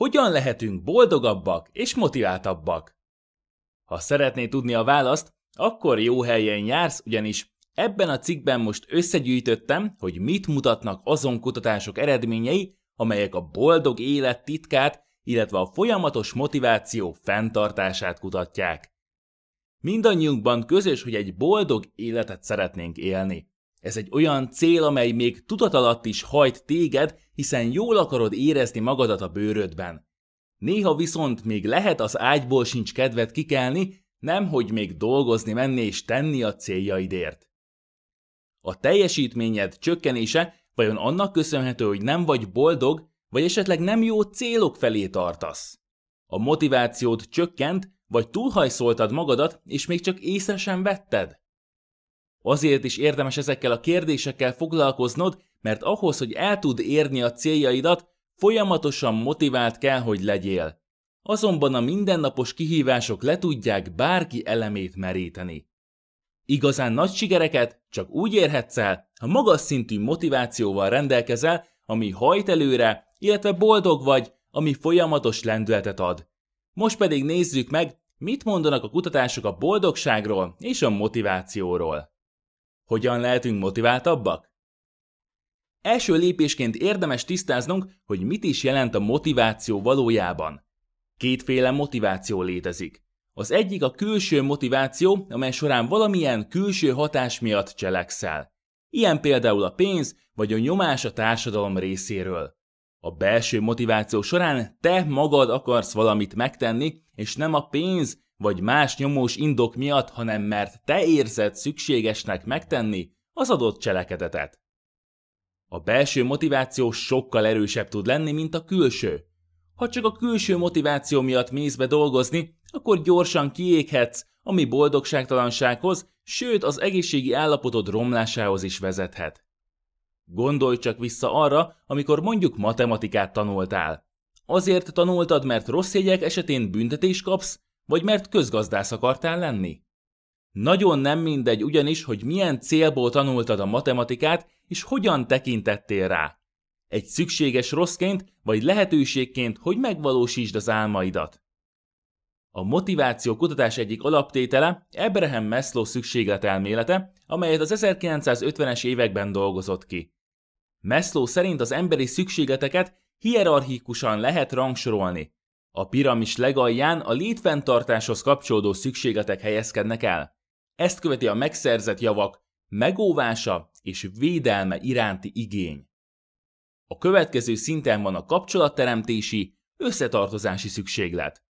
Hogyan lehetünk boldogabbak és motiváltabbak? Ha szeretnéd tudni a választ, akkor jó helyen jársz, ugyanis ebben a cikkben most összegyűjtöttem, hogy mit mutatnak azon kutatások eredményei, amelyek a boldog élet titkát, illetve a folyamatos motiváció fenntartását kutatják. Mindannyiunkban közös, hogy egy boldog életet szeretnénk élni. Ez egy olyan cél, amely még tudatalatt is hajt téged, hiszen jól akarod érezni magadat a bőrödben. Néha viszont még lehet az ágyból sincs kedved kikelni, nem hogy még dolgozni menni és tenni a céljaidért. A teljesítményed csökkenése vajon annak köszönhető, hogy nem vagy boldog, vagy esetleg nem jó célok felé tartasz? A motivációd csökkent, vagy túlhajszoltad magadat, és még csak észre sem vetted? Azért is érdemes ezekkel a kérdésekkel foglalkoznod, mert ahhoz, hogy el tud érni a céljaidat, folyamatosan motivált kell, hogy legyél. Azonban a mindennapos kihívások le tudják bárki elemét meríteni. Igazán nagy sikereket csak úgy érhetsz el, ha magas szintű motivációval rendelkezel, ami hajt előre, illetve boldog vagy, ami folyamatos lendületet ad. Most pedig nézzük meg, mit mondanak a kutatások a boldogságról és a motivációról. Hogyan lehetünk motiváltabbak? Első lépésként érdemes tisztáznunk, hogy mit is jelent a motiváció valójában. Kétféle motiváció létezik. Az egyik a külső motiváció, amely során valamilyen külső hatás miatt cselekszel. Ilyen például a pénz vagy a nyomás a társadalom részéről. A belső motiváció során te magad akarsz valamit megtenni, és nem a pénz vagy más nyomós indok miatt, hanem mert te érzed szükségesnek megtenni az adott cselekedetet. A belső motiváció sokkal erősebb tud lenni, mint a külső. Ha csak a külső motiváció miatt mész be dolgozni, akkor gyorsan kiéghetsz, ami boldogságtalansághoz, sőt az egészségi állapotod romlásához is vezethet. Gondolj csak vissza arra, amikor mondjuk matematikát tanultál. Azért tanultad, mert rossz jegyek esetén büntetést kapsz, vagy mert közgazdász akartál lenni? Nagyon nem mindegy ugyanis, hogy milyen célból tanultad a matematikát, és hogyan tekintettél rá. Egy szükséges rosszként, vagy lehetőségként, hogy megvalósítsd az álmaidat. A motiváció kutatás egyik alaptétele Abraham Maslow szükségletelmélete, amelyet az 1950-es években dolgozott ki. Maslow szerint az emberi szükségleteket hierarchikusan lehet rangsorolni, a piramis legalján a létfenntartáshoz kapcsolódó szükségletek helyezkednek el. Ezt követi a megszerzett javak megóvása és védelme iránti igény. A következő szinten van a kapcsolatteremtési, összetartozási szükséglet.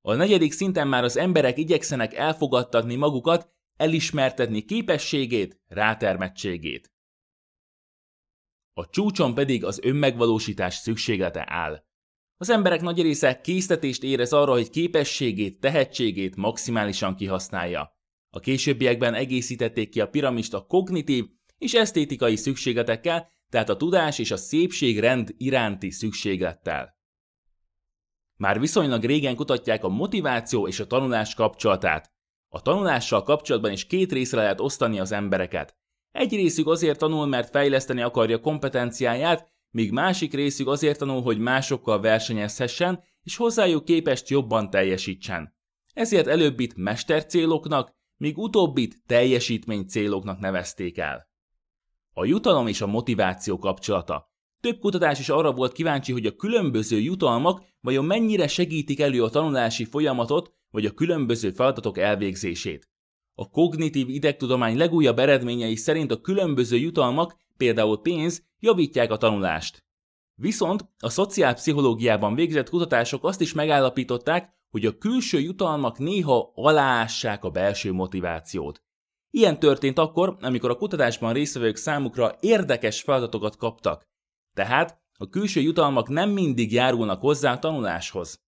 A negyedik szinten már az emberek igyekszenek elfogadtatni magukat, elismertetni képességét, rátermettségét. A csúcson pedig az önmegvalósítás szükséglete áll. Az emberek nagy része késztetést érez arra, hogy képességét, tehetségét maximálisan kihasználja. A későbbiekben egészítették ki a piramist a kognitív és esztétikai szükségletekkel, tehát a tudás és a szépség rend iránti szükséglettel. Már viszonylag régen kutatják a motiváció és a tanulás kapcsolatát. A tanulással kapcsolatban is két részre lehet osztani az embereket. Egy részük azért tanul, mert fejleszteni akarja kompetenciáját, míg másik részük azért tanul, hogy másokkal versenyezhessen, és hozzájuk képest jobban teljesítsen. Ezért előbbit mestercéloknak, míg utóbbit teljesítmény céloknak nevezték el. A jutalom és a motiváció kapcsolata. Több kutatás is arra volt kíváncsi, hogy a különböző jutalmak vajon mennyire segítik elő a tanulási folyamatot, vagy a különböző feladatok elvégzését. A kognitív idegtudomány legújabb eredményei szerint a különböző jutalmak, például pénz, javítják a tanulást. Viszont a szociálpszichológiában végzett kutatások azt is megállapították, hogy a külső jutalmak néha aláássák a belső motivációt. Ilyen történt akkor, amikor a kutatásban résztvevők számukra érdekes feladatokat kaptak. Tehát a külső jutalmak nem mindig járulnak hozzá a tanuláshoz.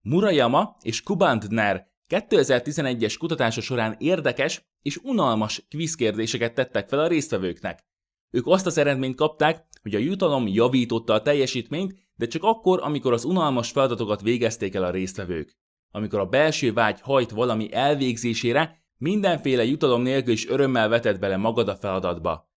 Murayama és Kubandner 2011-es kutatása során érdekes és unalmas kvízkérdéseket tettek fel a résztvevőknek. Ők azt az eredményt kapták, hogy a jutalom javította a teljesítményt, de csak akkor, amikor az unalmas feladatokat végezték el a résztvevők. Amikor a belső vágy hajt valami elvégzésére, mindenféle jutalom nélkül is örömmel vetett bele magad a feladatba.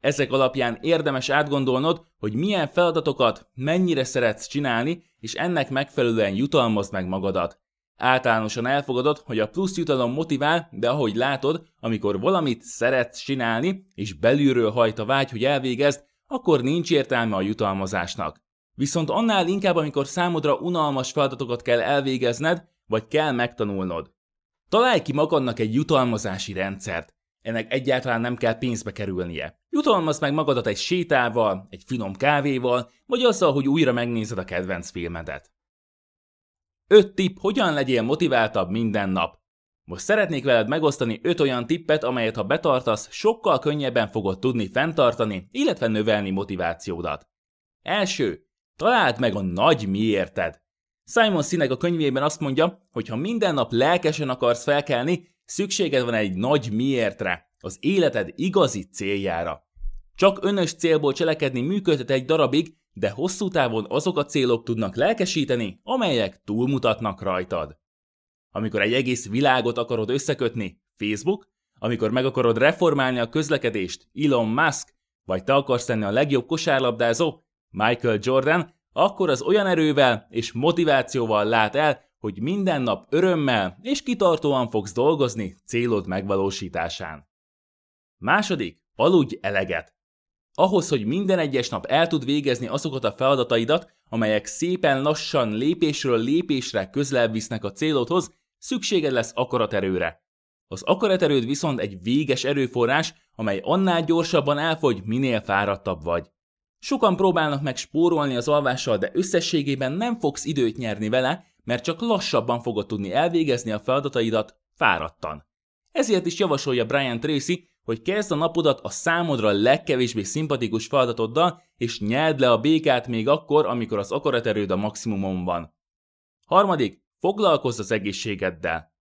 Ezek alapján érdemes átgondolnod, hogy milyen feladatokat mennyire szeretsz csinálni, és ennek megfelelően jutalmazd meg magadat. Általánosan elfogadod, hogy a plusz jutalom motivál, de ahogy látod, amikor valamit szeretsz csinálni, és belülről hajt a vágy, hogy elvégezd, akkor nincs értelme a jutalmazásnak. Viszont annál inkább, amikor számodra unalmas feladatokat kell elvégezned, vagy kell megtanulnod. Találj ki magadnak egy jutalmazási rendszert. Ennek egyáltalán nem kell pénzbe kerülnie. Jutalmazd meg magadat egy sétával, egy finom kávéval, vagy azzal, hogy újra megnézed a kedvenc filmedet. 5 tipp, hogyan legyél motiváltabb minden nap. Most szeretnék veled megosztani 5 olyan tippet, amelyet ha betartasz, sokkal könnyebben fogod tudni fenntartani, illetve növelni motivációdat. Első, találd meg a nagy miérted. Simon Sinek a könyvében azt mondja, hogy ha minden nap lelkesen akarsz felkelni, szükséged van egy nagy miértre, az életed igazi céljára. Csak önös célból cselekedni működhet egy darabig, de hosszú távon azok a célok tudnak lelkesíteni, amelyek túlmutatnak rajtad. Amikor egy egész világot akarod összekötni, Facebook, amikor meg akarod reformálni a közlekedést, Elon Musk, vagy te akarsz lenni a legjobb kosárlabdázó, Michael Jordan, akkor az olyan erővel és motivációval lát el, hogy minden nap örömmel és kitartóan fogsz dolgozni célod megvalósításán. Második, aludj eleget. Ahhoz, hogy minden egyes nap el tud végezni azokat a feladataidat, amelyek szépen lassan lépésről lépésre közelebb visznek a célodhoz, szükséged lesz akaraterőre. Az akaraterőd viszont egy véges erőforrás, amely annál gyorsabban elfogy, minél fáradtabb vagy. Sokan próbálnak meg spórolni az alvással, de összességében nem fogsz időt nyerni vele, mert csak lassabban fogod tudni elvégezni a feladataidat fáradtan. Ezért is javasolja Brian Tracy, hogy kezd a napodat a számodra legkevésbé szimpatikus feladatoddal, és nyeld le a békát még akkor, amikor az akaraterőd a maximumon van. Harmadik, foglalkozz az egészségeddel.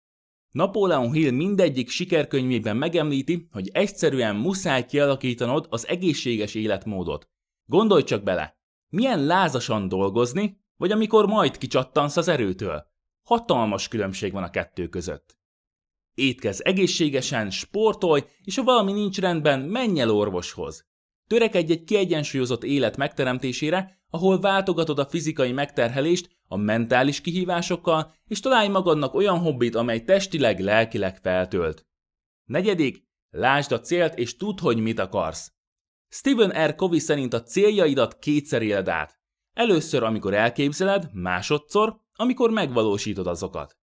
Napóleon Hill mindegyik sikerkönyvében megemlíti, hogy egyszerűen muszáj kialakítanod az egészséges életmódot. Gondolj csak bele, milyen lázasan dolgozni, vagy amikor majd kicsattansz az erőtől. Hatalmas különbség van a kettő között. Étkezz egészségesen, sportolj, és ha valami nincs rendben, menj el orvoshoz. Törekedj egy kiegyensúlyozott élet megteremtésére, ahol váltogatod a fizikai megterhelést a mentális kihívásokkal, és találj magadnak olyan hobbit, amely testileg, lelkileg feltölt. Negyedik, lásd a célt, és tudd, hogy mit akarsz. Stephen R. Covey szerint a céljaidat kétszer éled át. Először, amikor elképzeled, másodszor, amikor megvalósítod azokat.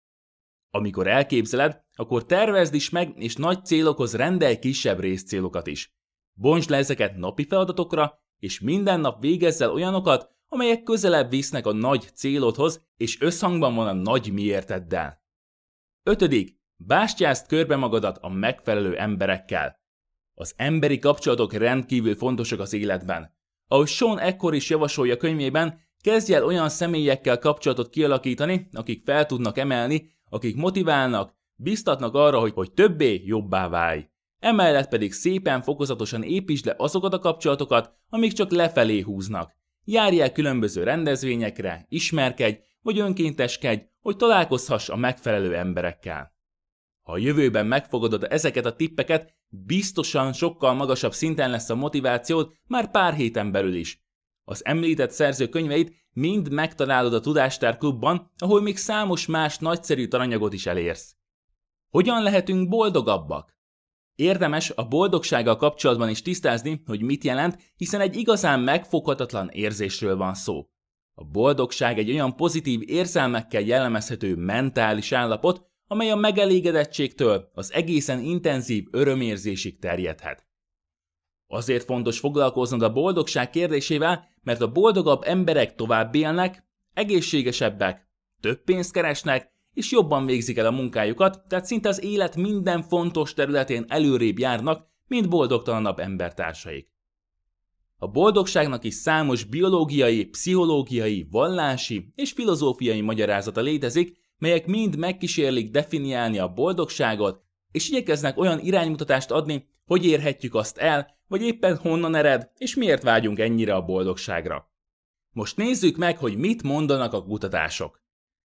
Amikor elképzeled, akkor tervezd is meg, és nagy célokhoz rendelj kisebb részcélokat is. Bontsd le ezeket napi feladatokra, és minden nap végezzel olyanokat, amelyek közelebb visznek a nagy célodhoz, és összhangban van a nagy miérteddel. Ötödik, bástyázd körbe magadat a megfelelő emberekkel. Az emberi kapcsolatok rendkívül fontosak az életben. Ahogy Sean ekkor is javasolja könyvében, kezdj el olyan személyekkel kapcsolatot kialakítani, akik fel tudnak emelni, akik motiválnak, biztatnak arra, hogy, hogy többé jobbá válj. Emellett pedig szépen fokozatosan építsd le azokat a kapcsolatokat, amik csak lefelé húznak. Járj el különböző rendezvényekre, ismerkedj, vagy önkénteskedj, hogy találkozhass a megfelelő emberekkel. Ha a jövőben megfogadod ezeket a tippeket, biztosan sokkal magasabb szinten lesz a motivációd már pár héten belül is. Az említett szerző könyveit mind megtalálod a Tudástár klubban, ahol még számos más nagyszerű taranyagot is elérsz. Hogyan lehetünk boldogabbak? Érdemes a boldogsággal kapcsolatban is tisztázni, hogy mit jelent, hiszen egy igazán megfoghatatlan érzésről van szó. A boldogság egy olyan pozitív érzelmekkel jellemezhető mentális állapot, amely a megelégedettségtől az egészen intenzív örömérzésig terjedhet. Azért fontos foglalkoznod a boldogság kérdésével, mert a boldogabb emberek tovább élnek, egészségesebbek, több pénzt keresnek, és jobban végzik el a munkájukat, tehát szinte az élet minden fontos területén előrébb járnak, mint boldogtalanabb embertársaik. A boldogságnak is számos biológiai, pszichológiai, vallási és filozófiai magyarázata létezik, melyek mind megkísérlik definiálni a boldogságot, és igyekeznek olyan iránymutatást adni, hogy érhetjük azt el, vagy éppen honnan ered, és miért vágyunk ennyire a boldogságra. Most nézzük meg, hogy mit mondanak a kutatások.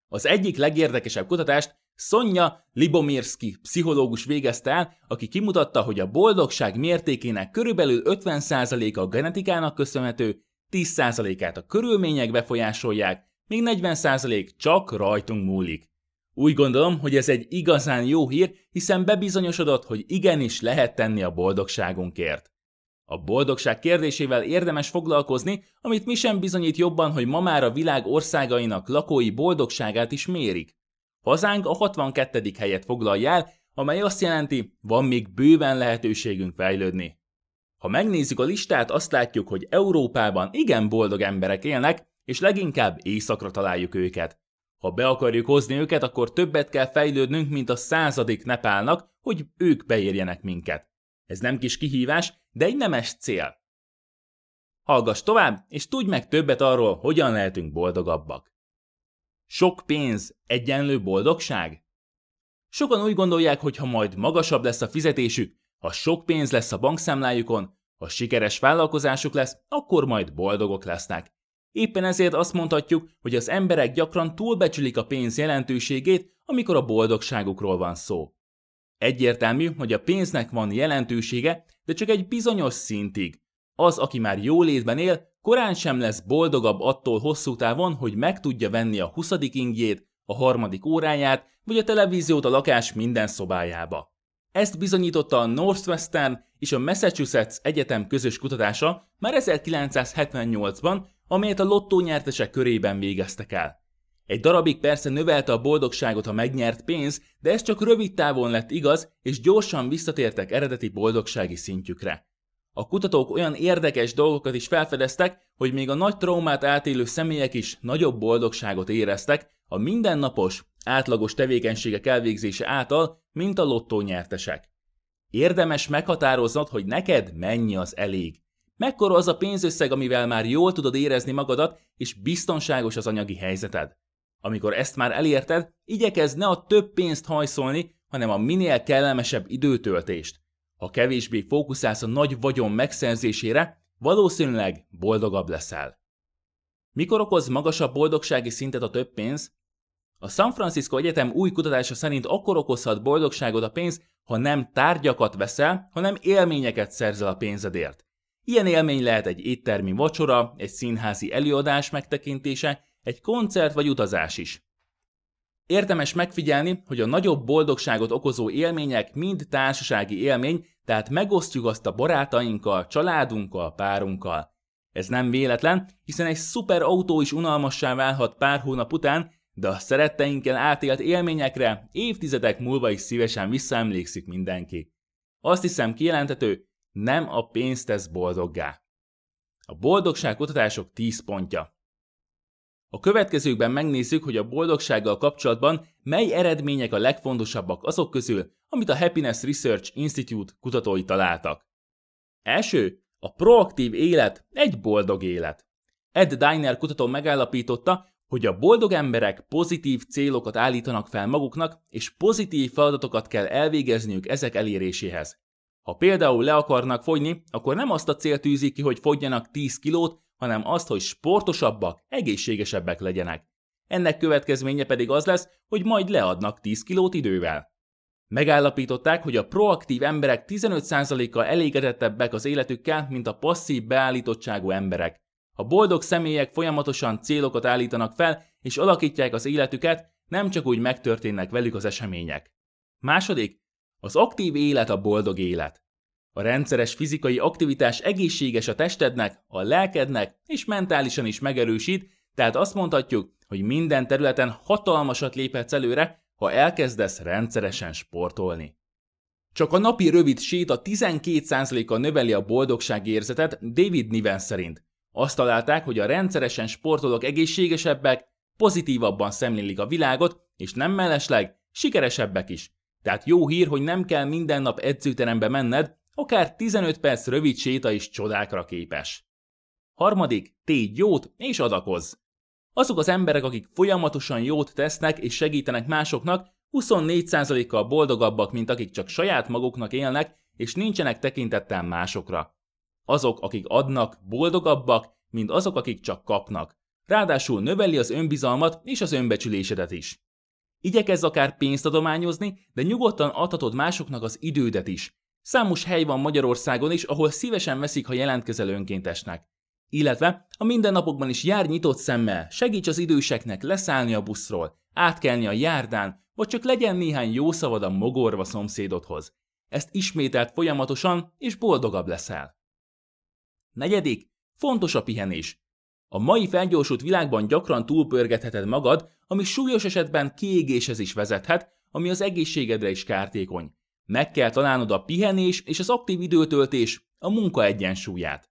Az egyik legérdekesebb kutatást Sonja Libomirski pszichológus végezte el, aki kimutatta, hogy a boldogság mértékének körülbelül 50%-a a genetikának köszönhető, 10%-át a körülmények befolyásolják, még 40% csak rajtunk múlik. Úgy gondolom, hogy ez egy igazán jó hír, hiszen bebizonyosodott, hogy igenis lehet tenni a boldogságunkért. A boldogság kérdésével érdemes foglalkozni, amit mi sem bizonyít jobban, hogy ma már a világ országainak lakói boldogságát is mérik. Hazánk a 62. helyet foglalja el, amely azt jelenti, van még bőven lehetőségünk fejlődni. Ha megnézzük a listát, azt látjuk, hogy Európában igen boldog emberek élnek, és leginkább éjszakra találjuk őket. Ha be akarjuk hozni őket, akkor többet kell fejlődnünk, mint a századik Nepálnak, hogy ők beérjenek minket. Ez nem kis kihívás, de egy nemes cél. Hallgass tovább, és tudj meg többet arról, hogyan lehetünk boldogabbak. Sok pénz egyenlő boldogság? Sokan úgy gondolják, hogy ha majd magasabb lesz a fizetésük, ha sok pénz lesz a bankszámlájukon, ha sikeres vállalkozásuk lesz, akkor majd boldogok lesznek. Éppen ezért azt mondhatjuk, hogy az emberek gyakran túlbecsülik a pénz jelentőségét, amikor a boldogságukról van szó. Egyértelmű, hogy a pénznek van jelentősége, de csak egy bizonyos szintig. Az, aki már jólétben él, korán sem lesz boldogabb attól hosszú távon, hogy meg tudja venni a 20. ingjét, a harmadik óráját, vagy a televíziót a lakás minden szobájába. Ezt bizonyította a Northwestern és a Massachusetts Egyetem közös kutatása már 1978-ban, amelyet a lottó nyertesek körében végeztek el. Egy darabig persze növelte a boldogságot a megnyert pénz, de ez csak rövid távon lett igaz, és gyorsan visszatértek eredeti boldogsági szintjükre. A kutatók olyan érdekes dolgokat is felfedeztek, hogy még a nagy traumát átélő személyek is nagyobb boldogságot éreztek a mindennapos, átlagos tevékenységek elvégzése által, mint a lottó nyertesek. Érdemes meghatároznod, hogy neked mennyi az elég. Mekkora az a pénzösszeg, amivel már jól tudod érezni magadat, és biztonságos az anyagi helyzeted. Amikor ezt már elérted, igyekezz ne a több pénzt hajszolni, hanem a minél kellemesebb időtöltést. Ha kevésbé fókuszálsz a nagy vagyon megszerzésére, valószínűleg boldogabb leszel. Mikor okoz magasabb boldogsági szintet a több pénz? A San Francisco Egyetem új kutatása szerint akkor okozhat boldogságot a pénz, ha nem tárgyakat veszel, hanem élményeket szerzel a pénzedért. Ilyen élmény lehet egy éttermi vacsora, egy színházi előadás megtekintése, egy koncert vagy utazás is. Érdemes megfigyelni, hogy a nagyobb boldogságot okozó élmények mind társasági élmény, tehát megosztjuk azt a barátainkkal, családunkkal, párunkkal. Ez nem véletlen, hiszen egy szuper autó is unalmassá válhat pár hónap után, de a szeretteinkkel átélt élményekre évtizedek múlva is szívesen visszaemlékszik mindenki. Azt hiszem kijelentető, nem a pénz tesz boldoggá. A boldogság kutatások 10 pontja. A következőkben megnézzük, hogy a boldogsággal kapcsolatban mely eredmények a legfontosabbak azok közül, amit a Happiness Research Institute kutatói találtak. Első, a proaktív élet egy boldog élet. Ed Diner kutató megállapította, hogy a boldog emberek pozitív célokat állítanak fel maguknak, és pozitív feladatokat kell elvégezniük ezek eléréséhez. Ha például le akarnak fogyni, akkor nem azt a célt tűzik ki, hogy fogyjanak 10 kilót, hanem azt, hogy sportosabbak, egészségesebbek legyenek. Ennek következménye pedig az lesz, hogy majd leadnak 10 kilót idővel. Megállapították, hogy a proaktív emberek 15%-kal elégedettebbek az életükkel, mint a passzív beállítottságú emberek. A boldog személyek folyamatosan célokat állítanak fel, és alakítják az életüket, nem csak úgy megtörténnek velük az események. Második, az aktív élet a boldog élet. A rendszeres fizikai aktivitás egészséges a testednek, a lelkednek és mentálisan is megerősít, tehát azt mondhatjuk, hogy minden területen hatalmasat léphetsz előre, ha elkezdesz rendszeresen sportolni. Csak a napi rövid séta 12%-kal növeli a boldogságérzetet David Niven szerint. Azt találták, hogy a rendszeresen sportolók egészségesebbek, pozitívabban szemlélik a világot, és nem mellesleg sikeresebbek is. Tehát jó hír, hogy nem kell minden nap edzőterembe menned, akár 15 perc rövid séta is csodákra képes. Harmadik, tégy jót és adakozz. Azok az emberek, akik folyamatosan jót tesznek és segítenek másoknak, 24%-kal boldogabbak, mint akik csak saját maguknak élnek, és nincsenek tekintettel másokra. Azok, akik adnak, boldogabbak, mint azok, akik csak kapnak. Ráadásul növeli az önbizalmat és az önbecsülésedet is. Igyekezz akár pénzt adományozni, de nyugodtan adhatod másoknak az idődet is. Számos hely van Magyarországon is, ahol szívesen veszik, ha jelentkezel önkéntesnek. Illetve a mindennapokban is jár nyitott szemmel, segíts az időseknek leszállni a buszról, átkelni a járdán, vagy csak legyen néhány jó szavad a mogorva szomszédodhoz. Ezt ismételt folyamatosan, és boldogabb leszel. Negyedik, fontos a pihenés. A mai felgyorsult világban gyakran túlpörgetheted magad, ami súlyos esetben kiégéshez is vezethet, ami az egészségedre is kártékony. Meg kell találnod a pihenés és az aktív időtöltés, a munka egyensúlyát.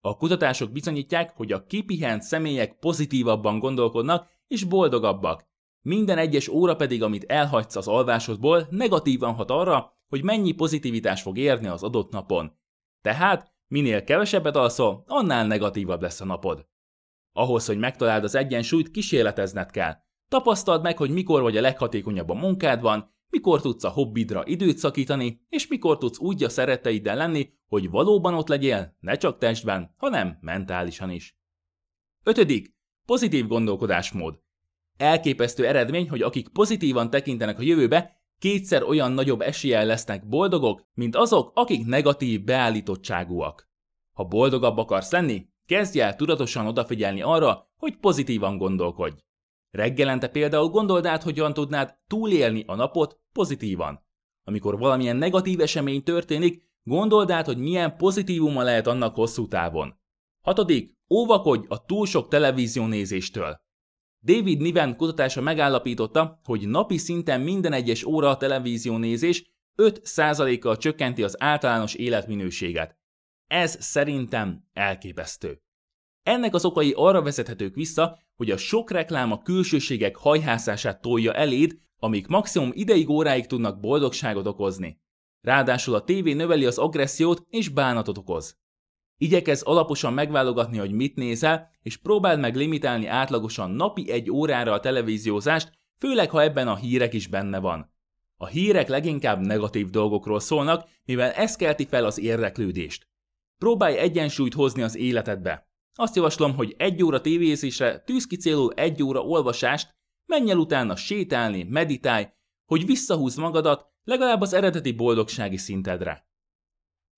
A kutatások bizonyítják, hogy a kipihent személyek pozitívabban gondolkodnak és boldogabbak. Minden egyes óra pedig, amit elhagysz az alvásodból, negatívan hat arra, hogy mennyi pozitivitás fog érni az adott napon. Tehát, minél kevesebbet alszol, annál negatívabb lesz a napod. Ahhoz, hogy megtaláld az egyensúlyt, kísérletezned kell. Tapasztald meg, hogy mikor vagy a leghatékonyabb a munkádban, mikor tudsz a hobbidra időt szakítani, és mikor tudsz úgy a szeretteiddel lenni, hogy valóban ott legyél, ne csak testben, hanem mentálisan is. Ötödik. Pozitív gondolkodásmód. Elképesztő eredmény, hogy akik pozitívan tekintenek a jövőbe, kétszer olyan nagyobb eséllyel lesznek boldogok, mint azok, akik negatív beállítottságúak. Ha boldogabb akarsz lenni, kezdj el tudatosan odafigyelni arra, hogy pozitívan gondolkodj. Reggelente például gondold át, hogyan tudnád túlélni a napot pozitívan. Amikor valamilyen negatív esemény történik, gondold át, hogy milyen pozitívuma lehet annak hosszú távon. Hatodik, óvakodj a túl sok televíziónézéstől. David Niven kutatása megállapította, hogy napi szinten minden egyes óra a televíziónézés 5%-kal csökkenti az általános életminőséget. Ez szerintem elképesztő. Ennek az okai arra vezethetők vissza, hogy a sok reklám a külsőségek hajhászását tolja eléd, amik maximum ideig óráig tudnak boldogságot okozni. Ráadásul a tévé növeli az agressziót és bánatot okoz. Igyekez alaposan megválogatni, hogy mit nézel, és próbáld meg limitálni átlagosan napi egy órára a televíziózást, főleg ha ebben a hírek is benne van. A hírek leginkább negatív dolgokról szólnak, mivel ez kelti fel az érdeklődést. Próbálj egyensúlyt hozni az életedbe. Azt javaslom, hogy egy óra tévézésre tűz ki célul egy óra olvasást, menj el utána sétálni, meditálj, hogy visszahúz magadat legalább az eredeti boldogsági szintedre.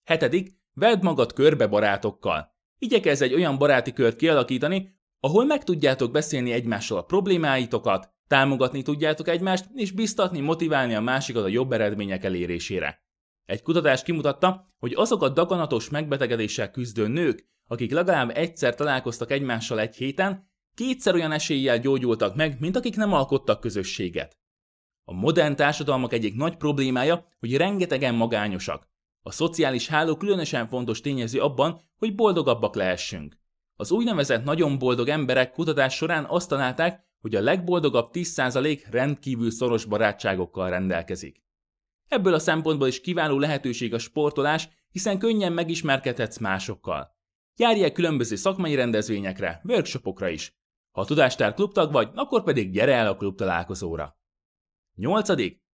Hetedik, vedd magad körbe barátokkal. Igyekezz egy olyan baráti kört kialakítani, ahol meg tudjátok beszélni egymással a problémáitokat, támogatni tudjátok egymást, és biztatni, motiválni a másikat a jobb eredmények elérésére. Egy kutatás kimutatta, hogy azok a daganatos megbetegedéssel küzdő nők, akik legalább egyszer találkoztak egymással egy héten, kétszer olyan eséllyel gyógyultak meg, mint akik nem alkottak közösséget. A modern társadalmak egyik nagy problémája, hogy rengetegen magányosak. A szociális háló különösen fontos tényező abban, hogy boldogabbak lehessünk. Az úgynevezett nagyon boldog emberek kutatás során azt találták, hogy a legboldogabb 10% rendkívül szoros barátságokkal rendelkezik. Ebből a szempontból is kiváló lehetőség a sportolás, hiszen könnyen megismerkedhetsz másokkal. Járj el különböző szakmai rendezvényekre, workshopokra is. Ha tudástár klubtag vagy, akkor pedig gyere el a klub találkozóra. 8.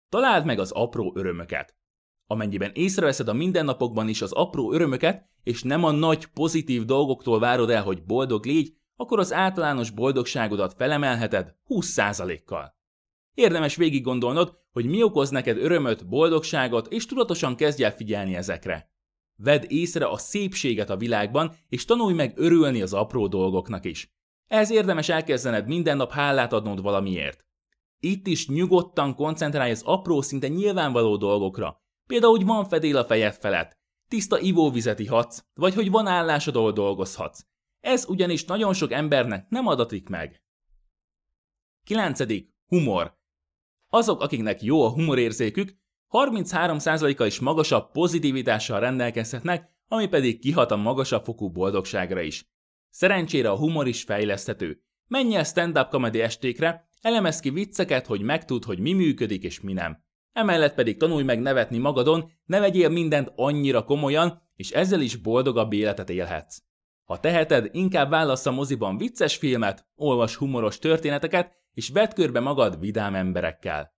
Találd meg az apró örömöket. Amennyiben észreveszed a mindennapokban is az apró örömöket, és nem a nagy pozitív dolgoktól várod el, hogy boldog légy, akkor az általános boldogságodat felemelheted 20%-kal. Érdemes végig gondolnod, hogy mi okoz neked örömöt, boldogságot, és tudatosan kezdj el figyelni ezekre. Vedd észre a szépséget a világban, és tanulj meg örülni az apró dolgoknak is. Ez érdemes elkezdened minden nap hálát adnod valamiért. Itt is nyugodtan koncentrálj az apró, szinte nyilvánvaló dolgokra. Például, hogy van fedél a fejed felett, tiszta ivóvizet ihatsz, vagy hogy van állásod, ahol dolgozhatsz. Ez ugyanis nagyon sok embernek nem adatik meg. 9. Humor. Azok, akiknek jó a humorérzékük, 33%-a is magasabb pozitivitással rendelkezhetnek, ami pedig kihat a magasabb fokú boldogságra is. Szerencsére a humor is fejleszthető. Menj el stand-up comedy estékre, elemez ki vicceket, hogy megtud, hogy mi működik és mi nem. Emellett pedig tanulj meg nevetni magadon, ne vegyél mindent annyira komolyan, és ezzel is boldogabb életet élhetsz. Ha teheted, inkább válasz a moziban vicces filmet, olvas humoros történeteket, és vedd körbe magad vidám emberekkel.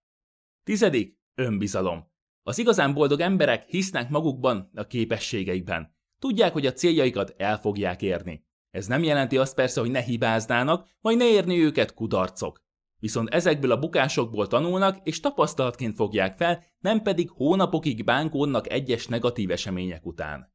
Tizedik, önbizalom. Az igazán boldog emberek hisznek magukban, a képességeikben. Tudják, hogy a céljaikat el fogják érni. Ez nem jelenti azt persze, hogy ne hibáznának, vagy ne érni őket kudarcok. Viszont ezekből a bukásokból tanulnak és tapasztalatként fogják fel, nem pedig hónapokig bánkódnak egyes negatív események után.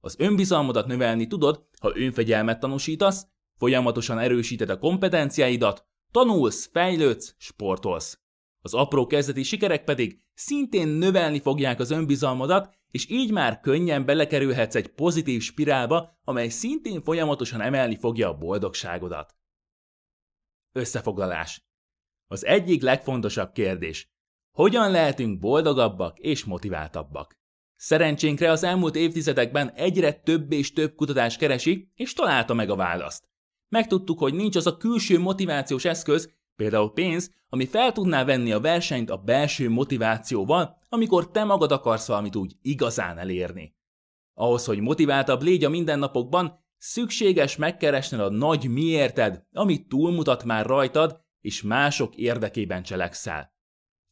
Az önbizalmadat növelni tudod, ha önfegyelmet tanúsítasz, folyamatosan erősíted a kompetenciáidat, tanulsz, fejlődsz, sportolsz. Az apró kezdeti sikerek pedig szintén növelni fogják az önbizalmadat, és így már könnyen belekerülhetsz egy pozitív spirálba, amely szintén folyamatosan emelni fogja a boldogságodat. Összefoglalás. Az egyik legfontosabb kérdés. Hogyan lehetünk boldogabbak és motiváltabbak? Szerencsénkre az elmúlt évtizedekben egyre több és több kutatás keresi, és találta meg a választ. Megtudtuk, hogy nincs az a külső motivációs eszköz, például pénz, ami fel tudná venni a versenyt a belső motivációval, amikor te magad akarsz valamit úgy igazán elérni. Ahhoz, hogy motiváltabb légy a mindennapokban, szükséges megkeresned a nagy miérted, amit túlmutat már rajtad, és mások érdekében cselekszel.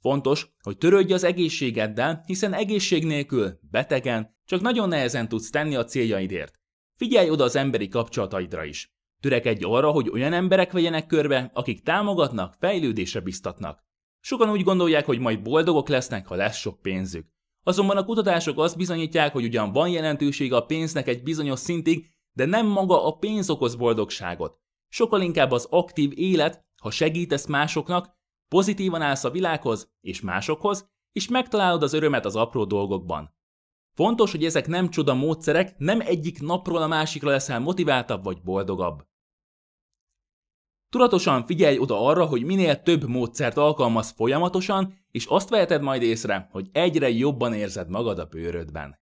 Fontos, hogy törődj az egészségeddel, hiszen egészség nélkül, betegen, csak nagyon nehezen tudsz tenni a céljaidért. Figyelj oda az emberi kapcsolataidra is. Törekedj arra, hogy olyan emberek vegyenek körbe, akik támogatnak, fejlődésre biztatnak. Sokan úgy gondolják, hogy majd boldogok lesznek, ha lesz sok pénzük. Azonban a kutatások azt bizonyítják, hogy ugyan van jelentősége a pénznek egy bizonyos szintig, de nem maga a pénz okoz boldogságot. Sokkal inkább az aktív élet, ha segítesz másoknak, pozitívan állsz a világhoz és másokhoz, és megtalálod az örömet az apró dolgokban. Fontos, hogy ezek nem csoda módszerek, nem egyik napról a másikra leszel motiváltabb vagy boldogabb. Tudatosan figyelj oda arra, hogy minél több módszert alkalmaz folyamatosan, és azt veheted majd észre, hogy egyre jobban érzed magad a bőrödben.